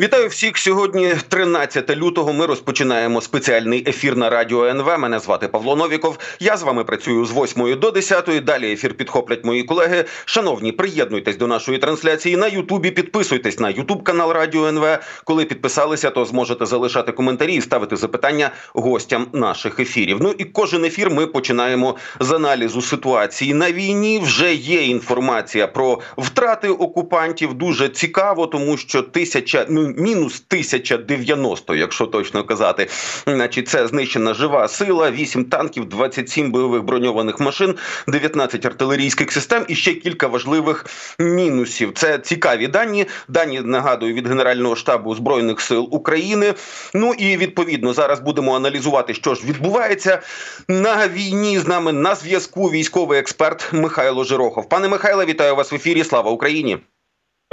Вітаю всіх сьогодні, 13 лютого. Ми розпочинаємо спеціальний ефір на радіо НВ. Мене звати Павло Новіков. Я з вами працюю з 8 до 10. Далі ефір підхоплять мої колеги. Шановні, приєднуйтесь до нашої трансляції на Ютубі. Підписуйтесь на Ютуб канал Радіо НВ. Коли підписалися, то зможете залишати коментарі і ставити запитання гостям наших ефірів. Ну і кожен ефір ми починаємо з аналізу ситуації на війні. Вже є інформація про втрати окупантів. Дуже цікаво, тому що тисяча ну мінус 1090, якщо точно казати. Значить, це знищена жива сила, 8 танків, 27 бойових броньованих машин, 19 артилерійських систем і ще кілька важливих мінусів. Це цікаві дані. Дані нагадую від Генерального штабу збройних сил України. Ну і відповідно зараз будемо аналізувати, що ж відбувається на війні. З нами на зв'язку військовий експерт Михайло Жирохов. Пане Михайло, вітаю вас в ефірі. Слава Україні!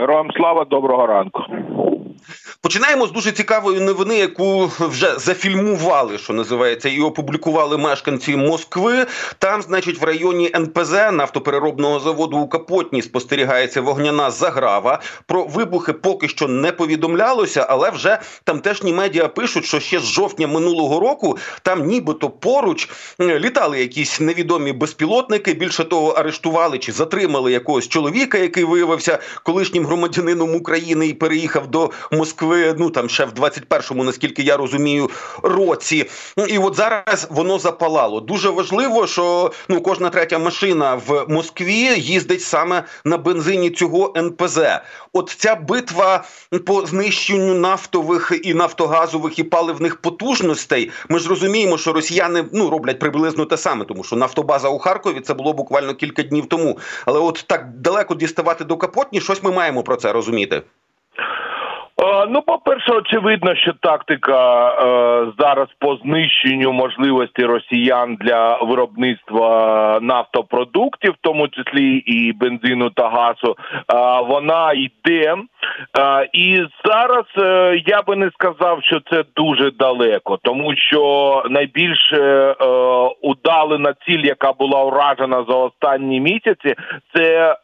Героям слава доброго ранку. Починаємо з дуже цікавої новини, яку вже зафільмували, що називається, і опублікували мешканці Москви. Там, значить, в районі НПЗ нафтопереробного заводу у Капотні спостерігається вогняна заграва. Про вибухи поки що не повідомлялося, але вже тамтешні медіа пишуть, що ще з жовтня минулого року там, нібито поруч, літали якісь невідомі безпілотники. Більше того, арештували чи затримали якогось чоловіка, який виявився колишнім громадянином України і переїхав до Москви ну там ще в 21-му, наскільки я розумію, році. І от зараз воно запалало. Дуже важливо, що ну кожна третя машина в Москві їздить саме на бензині цього НПЗ. От ця битва по знищенню нафтових і нафтогазових і паливних потужностей. Ми ж розуміємо, що росіяни ну роблять приблизно те саме, тому що нафтобаза у Харкові це було буквально кілька днів тому. Але от так далеко діставати до капотні, щось ми маємо про це розуміти. Ну, по перше, очевидно, що тактика е, зараз по знищенню можливості росіян для виробництва нафтопродуктів, в тому числі і бензину та газу, е, вона йде. Е, і зараз е, я би не сказав, що це дуже далеко, тому що найбільш е, удалена ціль, яка була уражена за останні місяці, це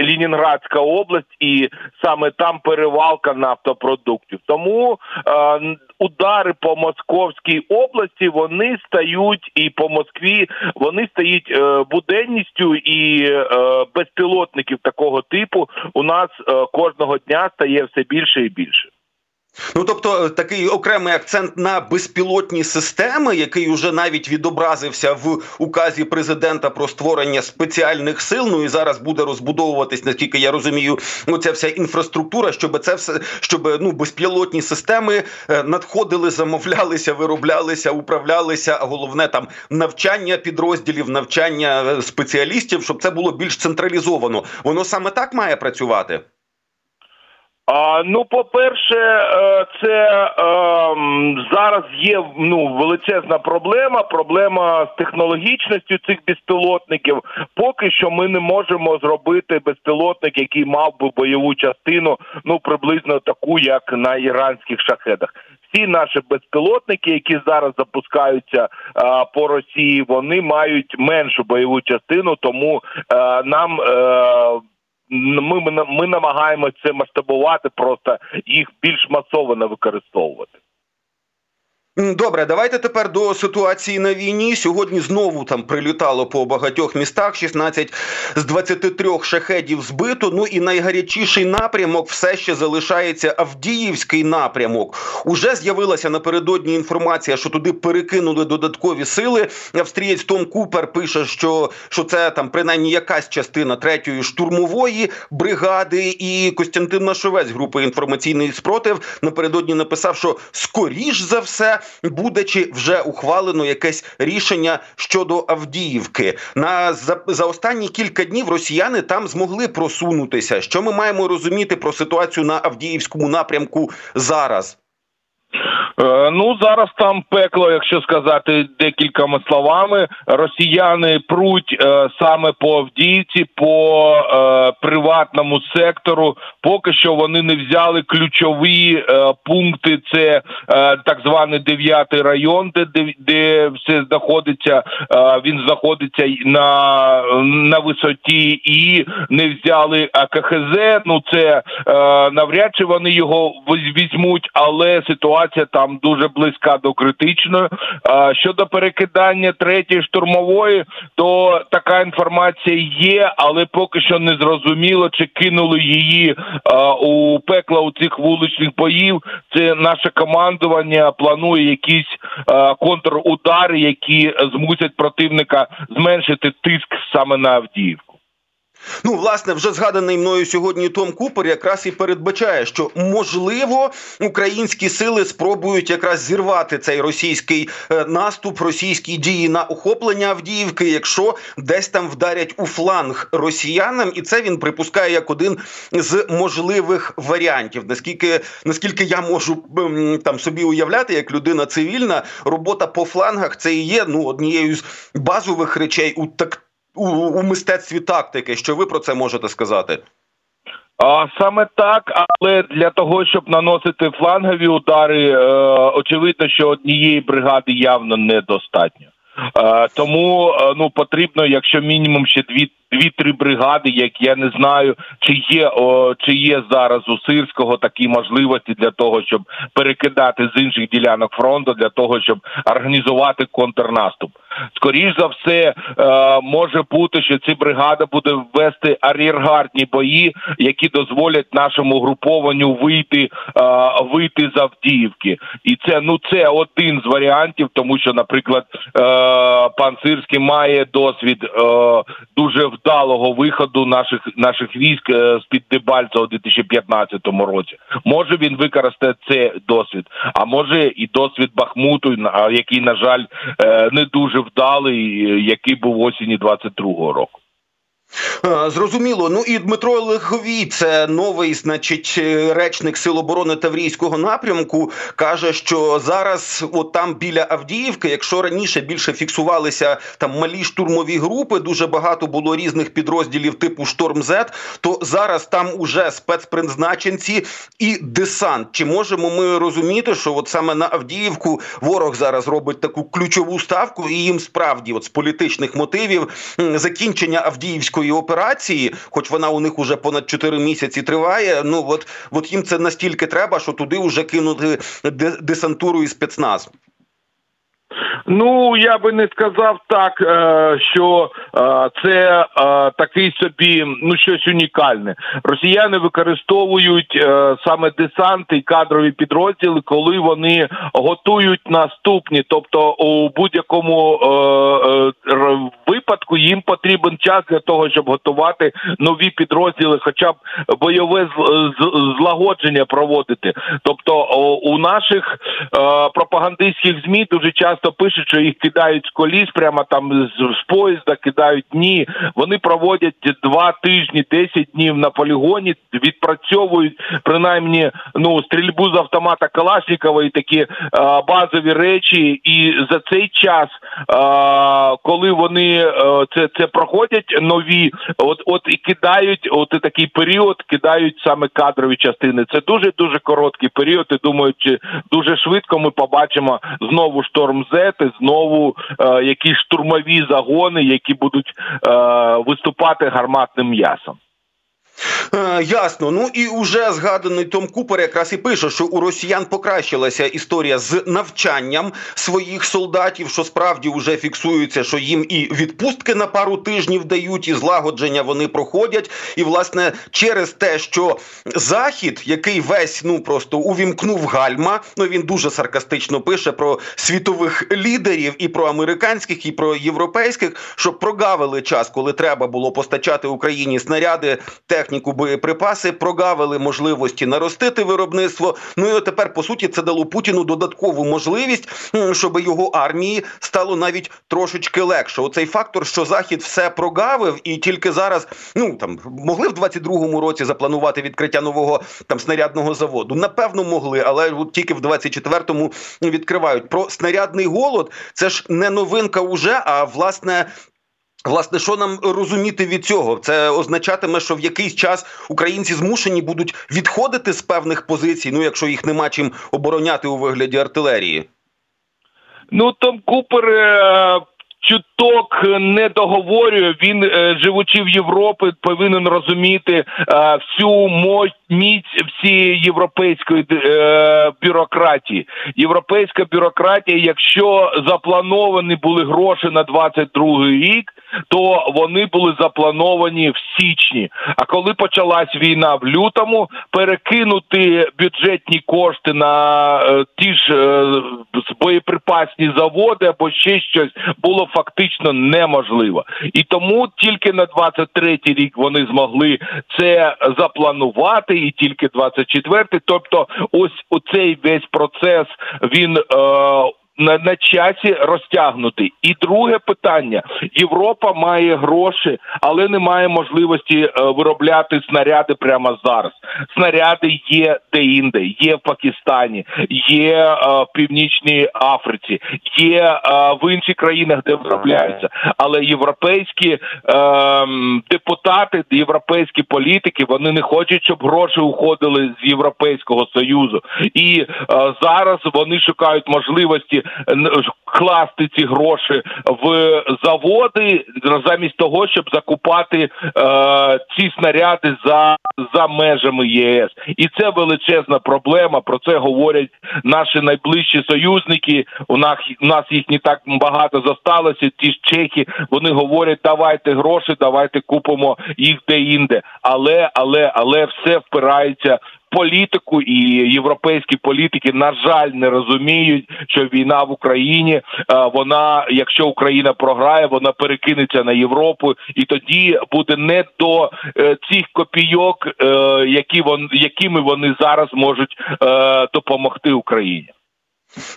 Лінінградська область, і саме там перевалка нафтопродуктів. Тому удари по Московській області вони стають і по Москві вони стають буденністю і безпілотників такого типу у нас кожного кожного дня стає все більше і більше. Ну, тобто, е, такий окремий акцент на безпілотні системи, який уже навіть відобразився в указі президента про створення спеціальних сил. Ну і зараз буде розбудовуватись, наскільки я розумію, ну ця вся інфраструктура, щоб це все щоб ну безпілотні системи е, надходили, замовлялися, вироблялися, управлялися. А головне там навчання підрозділів, навчання е, спеціалістів, щоб це було більш централізовано. Воно саме так має працювати. Ну, по-перше, е, це е, зараз є ну величезна проблема. Проблема з технологічністю цих безпілотників. Поки що ми не можемо зробити безпілотник, який мав би бойову частину, ну приблизно таку, як на іранських шахедах. Всі наші безпілотники, які зараз запускаються а, по Росії, вони мають меншу бойову частину, тому а, нам. А, е, ми, ми ми намагаємося це масштабувати, просто їх більш масово не використовувати. Добре, давайте тепер до ситуації на війні. Сьогодні знову там прилітало по багатьох містах. 16 з 23 шахедів збито. Ну і найгарячіший напрямок все ще залишається Авдіївський напрямок. Уже з'явилася напередодні інформація, що туди перекинули додаткові сили. Австрієць Том Купер пише, що що це там принаймні якась частина третьої штурмової бригади. І Костянтин Нашовець групи інформаційний спротив напередодні написав, що скоріш за все буде чи вже ухвалено якесь рішення щодо Авдіївки. На за, за останні кілька днів росіяни там змогли просунутися. Що ми маємо розуміти про ситуацію на Авдіївському напрямку зараз? Е, ну зараз там пекло, якщо сказати декількома словами, росіяни пруть е, саме по Авдіївці, по е, приватному сектору. Поки що вони не взяли ключові е, пункти. Це е, так званий дев'ятий район, де де все знаходиться. Е, він знаходиться на на висоті і не взяли КХЗ. Ну це навряд чи вони його візьмуть, але ситуація там там дуже близька до критичної. Щодо перекидання третьої штурмової, то така інформація є, але поки що не зрозуміло, чи кинули її у пекла у цих вуличних боїв. Це наше командування планує якісь контрудари, які змусять противника зменшити тиск саме на Авдіївку. Ну, власне, вже згаданий мною сьогодні Том Купер якраз і передбачає, що можливо українські сили спробують якраз зірвати цей російський е, наступ, російські дії на охоплення Авдіївки, якщо десь там вдарять у фланг росіянам, і це він припускає як один з можливих варіантів. Наскільки наскільки я можу ем, там собі уявляти, як людина цивільна, робота по флангах це і є ну однією з базових речей у так у, у мистецтві тактики. Що ви про це можете сказати? А саме так, але для того, щоб наносити флангові удари, е, очевидно, що однієї бригади явно недостатньо. Е, тому е, ну потрібно, якщо мінімум ще дві дві-три бригади, як я не знаю, чи є о, чи є зараз у Сирського такі можливості для того, щоб перекидати з інших ділянок фронту, для того, щоб організувати контрнаступ. Скоріш за все, е, може бути, що ці бригада буде ввести ар'єргардні бої, які дозволять нашому групованню вийти е, вийти з Авдіївки, і це ну це один з варіантів, тому що, наприклад, е, пан Сирський має досвід е, дуже вдалого виходу наших наших військ е, з під Дебальця у 2015 році. Може він використає цей досвід, а може і досвід Бахмуту, який на жаль е, не дуже вдалий, який був осінні 22-го року. Е, зрозуміло. Ну і Дмитро Лиховій, це новий, значить, речник Сил оборони Таврійського напрямку, каже, що зараз, от там біля Авдіївки, якщо раніше більше фіксувалися там малі штурмові групи, дуже багато було різних підрозділів типу Шторм Зет, то зараз там уже спецпризначенці і десант. Чи можемо ми розуміти, що от саме на Авдіївку ворог зараз робить таку ключову ставку, і їм справді, от з політичних мотивів, закінчення Авдіївського артилерійської операції, хоч вона у них уже понад 4 місяці триває. Ну от от їм це настільки треба, що туди вже кинути десантуру і спецназ. Ну я би не сказав так, е, що е, це е, такий собі ну щось унікальне. Росіяни використовують саме десанти і кадрові підрозділи, коли вони готують наступні. Тобто, у будь-якому випадку їм потрібен час для того, щоб готувати нові підрозділи, хоча б бойове злагодження проводити. Тобто у наших пропагандистських змі дуже часто пишуть пишуть, що їх кидають з коліс, прямо там з, з поїзда кидають. Ні, вони проводять два тижні, десять днів на полігоні, відпрацьовують принаймні ну стрільбу з автомата Калашникова і такі а, базові речі. І за цей час, а, коли вони а, це це проходять нові, от от і кидають, от і такий період кидають саме кадрові частини. Це дуже дуже короткий період. і Думаю, чи дуже швидко ми побачимо знову шторм Z, знову е, якісь штурмові загони, які будуть е, виступати гарматним м'ясом. Е, ясно. Ну і уже згаданий Том Купер якраз і пише, що у росіян покращилася історія з навчанням своїх солдатів, що справді вже фіксується, що їм і відпустки на пару тижнів дають, і злагодження вони проходять. І власне через те, що захід, який весь ну просто увімкнув гальма, ну він дуже саркастично пише про світових лідерів і про американських, і про європейських, що прогавили час, коли треба було постачати Україні снаряди, техніку, боєприпаси, прогавили можливості наростити виробництво. Ну і тепер по суті це дало Путіну додаткову можливість, щоб його армії стало навіть трошечки легше. Оцей фактор, що захід все прогавив, і тільки зараз ну там могли в 22-му році запланувати відкриття нового там снарядного заводу. Напевно, могли, але от тільки в 24-му відкривають про снарядний голод. Це ж не новинка уже, а власне. Власне, що нам розуміти від цього? Це означатиме, що в якийсь час українці змушені будуть відходити з певних позицій, ну якщо їх нема чим обороняти у вигляді артилерії. Ну Том Купер е, чуток не договорює. Він, е, живучи в Європі, повинен розуміти е, всю міць всієї європейської е, бюрократії. Європейська бюрократія, якщо заплановані були гроші на 22 рік, то вони були заплановані в січні. А коли почалась війна в лютому, перекинути бюджетні кошти на ті ж боєприпасні заводи або ще щось було фактично неможливо. І тому тільки на 23-й рік вони змогли це запланувати, і тільки 24-й. Тобто, ось оцей весь процес він. Е, на на часі розтягнути. І друге питання: Європа має гроші, але не має можливості е, виробляти снаряди прямо зараз. Снаряди є де-інде, є в Пакистані, є е, в Північній Африці, є е, в інших країнах, де виробляються. Але європейські е, депутати, європейські політики, вони не хочуть, щоб гроші уходили з Європейського союзу, і е, зараз вони шукають можливості класти ці гроші в заводи замість того, щоб закупати е, ці снаряди за за межами ЄС, і це величезна проблема. Про це говорять наші найближчі союзники. У нас у нас їх не так багато зосталося. Ті ж чехи вони говорять, давайте гроші, давайте купимо їх де-інде. Але але але все впирається політику і європейські політики на жаль не розуміють, що війна в Україні е, вона, якщо Україна програє, вона перекинеться на Європу, і тоді буде не до е, цих копійок, е, які вон якими вони зараз можуть допомогти Україні.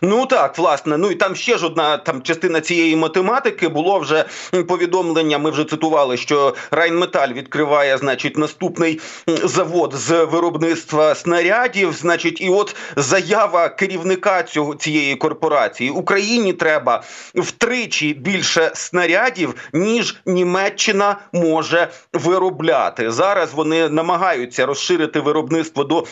Ну так, власне, ну і там ще ж одна там частина цієї математики було вже повідомлення. Ми вже цитували, що Райнметаль відкриває, значить, наступний завод з виробництва снарядів. Значить, і от заява керівника цього цієї корпорації Україні треба втричі більше снарядів, ніж Німеччина може виробляти. Зараз вони намагаються розширити виробництво до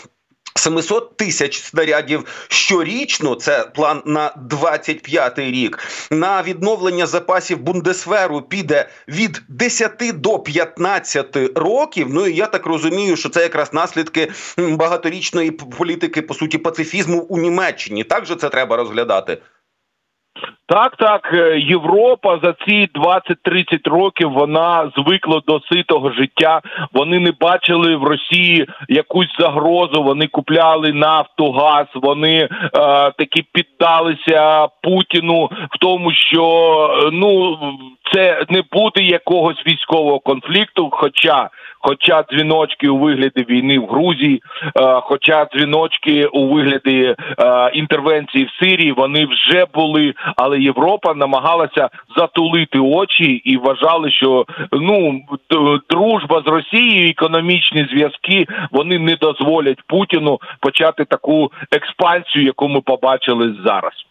700 тисяч снарядів щорічно. Це план на 25-й рік. На відновлення запасів Бундесверу піде від 10 до 15 років. Ну і я так розумію, що це якраз наслідки багаторічної політики по суті пацифізму у Німеччині. Так же це треба розглядати. Так, так, е, Європа за ці 20-30 років вона звикла до ситого життя. Вони не бачили в Росії якусь загрозу. Вони купляли нафту, газ. Вони е, таки піддалися Путіну в тому, що е, ну це не буде якогось військового конфлікту. Хоча, хоча дзвіночки у вигляді війни в Грузії, е, хоча дзвіночки у вигляді е, інтервенції в Сирії, вони вже були, але Європа намагалася затулити очі і вважали, що ну дружба з Росією, економічні зв'язки вони не дозволять Путіну почати таку експансію, яку ми побачили зараз.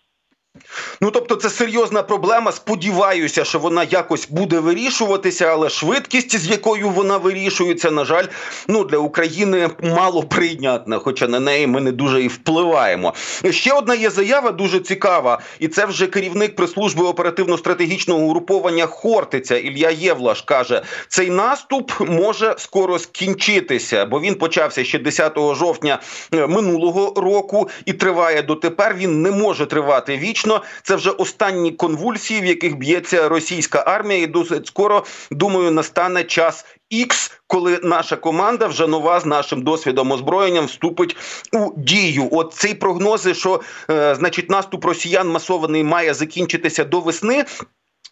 Ну тобто, це серйозна проблема. Сподіваюся, що вона якось буде вирішуватися, але швидкість, з якою вона вирішується, на жаль, ну для України мало прийнятна, хоча на неї ми не дуже і впливаємо. Ще одна є заява дуже цікава, і це вже керівник прес-служби оперативно-стратегічного угруповання Хортиця Ілья Євлаш каже: цей наступ може скоро скінчитися, бо він почався ще 10 жовтня е, минулого року і триває дотепер. Він не може тривати вічно фактично це вже останні конвульсії, в яких б'ється російська армія, і досить скоро думаю, настане час. Ікс, коли наша команда вже нова з нашим досвідом озброєнням вступить у дію. От цей прогнози, що е, значить наступ росіян масований має закінчитися до весни.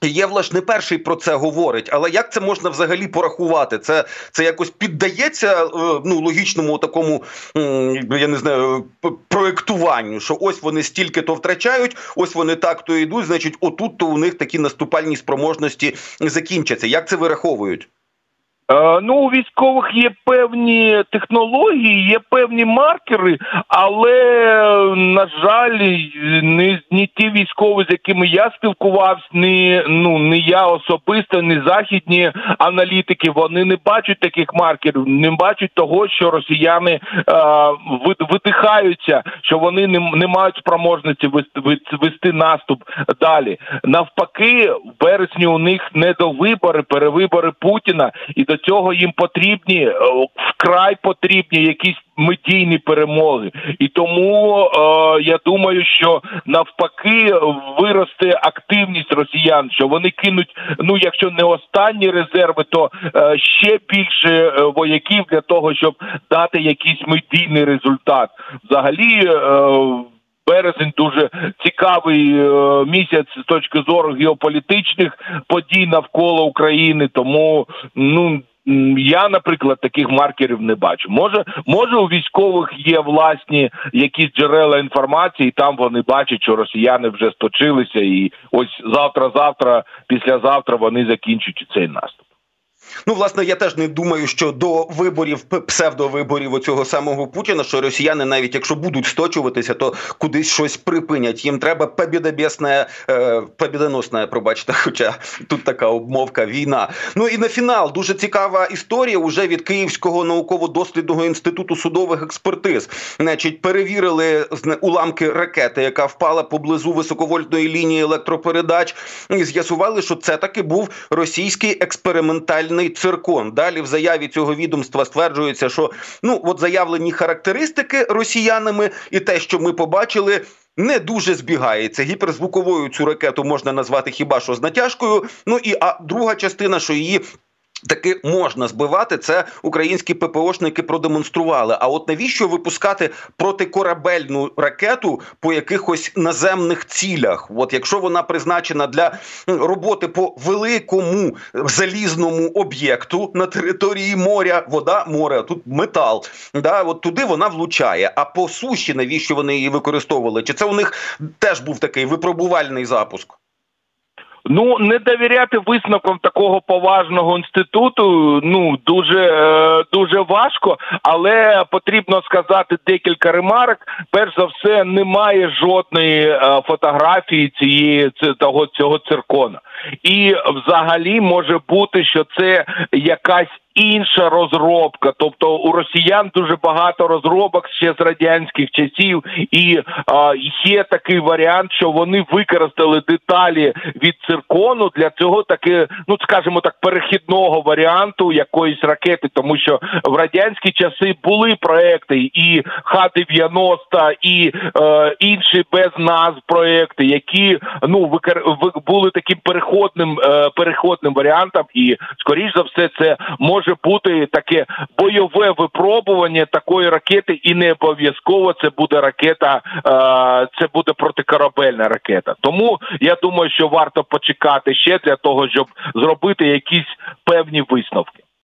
Євлаш не перший про це говорить, але як це можна взагалі порахувати? Це це якось піддається е, ну логічному такому я не знаю проектуванню, що ось вони стільки то втрачають, ось вони так то йдуть. Значить, отут то у них такі наступальні спроможності закінчаться. Як це вираховують? Е, ну, у військових є певні технології, є певні маркери, але на жаль, не не ті військові, з якими я спілкувався, ні ну не я особисто, ні західні аналітики. Вони не бачать таких маркерів, не бачать того, що росіяни е, видихаються, що вони не не мають спроможності вести, вести наступ далі. Навпаки, в березні у них не до вибори, перевибори Путіна і до цього їм потрібні е, вкрай потрібні якісь медійні перемоги, і тому е, я думаю, що навпаки виросте активність росіян, що вони кинуть. Ну, якщо не останні резерви, то е, ще більше е, вояків для того, щоб дати якийсь медійний результат. Взагалі. Е, Березень дуже цікавий е, місяць з точки зору геополітичних подій навколо України. Тому ну я, наприклад, таких маркерів не бачу. Може, може, у військових є власні якісь джерела інформації, і там вони бачать, що росіяни вже сточилися, і ось завтра-завтра, післязавтра вони закінчать цей наступ. Ну, власне, я теж не думаю, що до виборів псевдовиборів у цього самого Путіна, що росіяни, навіть якщо будуть сточуватися, то кудись щось припинять. Їм треба побідобєсна, е, побідоносна, пробачте, хоча тут така обмовка війна. Ну і на фінал дуже цікава історія уже від Київського науково-дослідного інституту судових експертиз. Значить, перевірили уламки ракети, яка впала поблизу високовольтної лінії електропередач, і з'ясували, що це таки був російський експериментальний ядерний циркон. Далі в заяві цього відомства стверджується, що ну от заявлені характеристики росіянами і те, що ми побачили. Не дуже збігається гіперзвуковою цю ракету можна назвати хіба що з натяжкою. Ну і а друга частина, що її Таки можна збивати це українські ППОшники продемонстрували. А от навіщо випускати протикорабельну ракету по якихось наземних цілях? От якщо вона призначена для роботи по великому залізному об'єкту на території моря, вода море, тут метал, да от туди вона влучає. А по суші навіщо вони її використовували? Чи це у них теж був такий випробувальний запуск? Ну не довіряти висновкам такого поважного інституту. Ну дуже е, дуже важко, але потрібно сказати декілька ремарок. Перш за все, немає жодної е, фотографії цієї того цього циркона, і взагалі може бути, що це якась інша розробка. Тобто у росіян дуже багато розробок ще з радянських часів, і а, є такий варіант, що вони використали деталі від циркону для цього таки, ну скажімо так, перехідного варіанту якоїсь ракети, тому що в радянські часи були проекти і Х-90, і е, інші без назв проекти, які ну викар... були таким переходним е, переходним варіантом, і скоріш за все це може може бути таке бойове випробування такої ракети, і не обов'язково це буде ракета, е, це буде протикорабельна ракета. Тому я думаю, що варто почекати ще для того, щоб зробити якісь певні висновки.